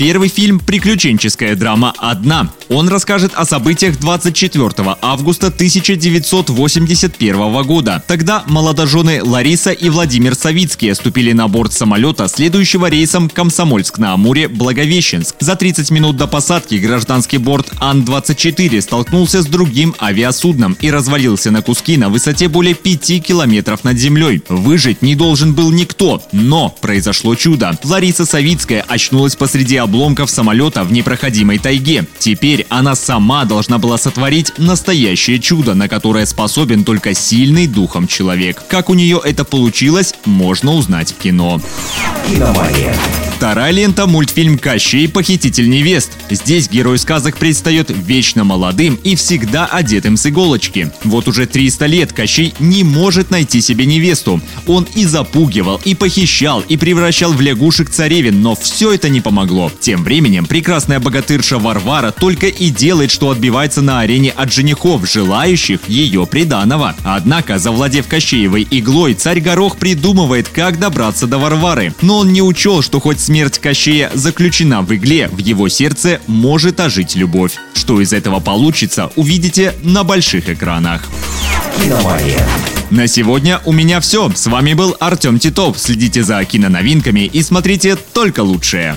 Первый фильм «Приключенческая драма «Одна». Он расскажет о событиях 24 августа 1981 года. Тогда молодожены Лариса и Владимир Савицкие ступили на борт самолета, следующего рейсом Комсомольск-на-Амуре Благовещенск. За 30 минут до посадки гражданский борт Ан-24 столкнулся с другим авиасудном и развалился на куски на высоте более 5 километров над землей. Выжить не должен был никто, но произошло чудо. Лариса Савицкая очнулась посреди обломков самолета в непроходимой тайге. Теперь она сама должна была сотворить настоящее чудо, на которое способен только сильный духом человек. Как у нее это получилось, можно узнать в кино. «Киномания». Вторая лента – мультфильм «Кощей. Похититель невест». Здесь герой сказок предстает вечно молодым и всегда одетым с иголочки. Вот уже 300 лет Кощей не может найти себе невесту. Он и запугивал, и похищал, и превращал в лягушек царевин, но все это не помогло. Тем временем прекрасная богатырша Варвара только и делает, что отбивается на арене от женихов, желающих ее приданого. Однако, завладев Кощеевой иглой, царь Горох придумывает, как добраться до Варвары. Но он не учел, что хоть смерть Кощея заключена в игле, в его сердце может ожить любовь. Что из этого получится, увидите на больших экранах. «Киномания». На сегодня у меня все. С вами был Артем Титов. Следите за киноновинками и смотрите только лучшее.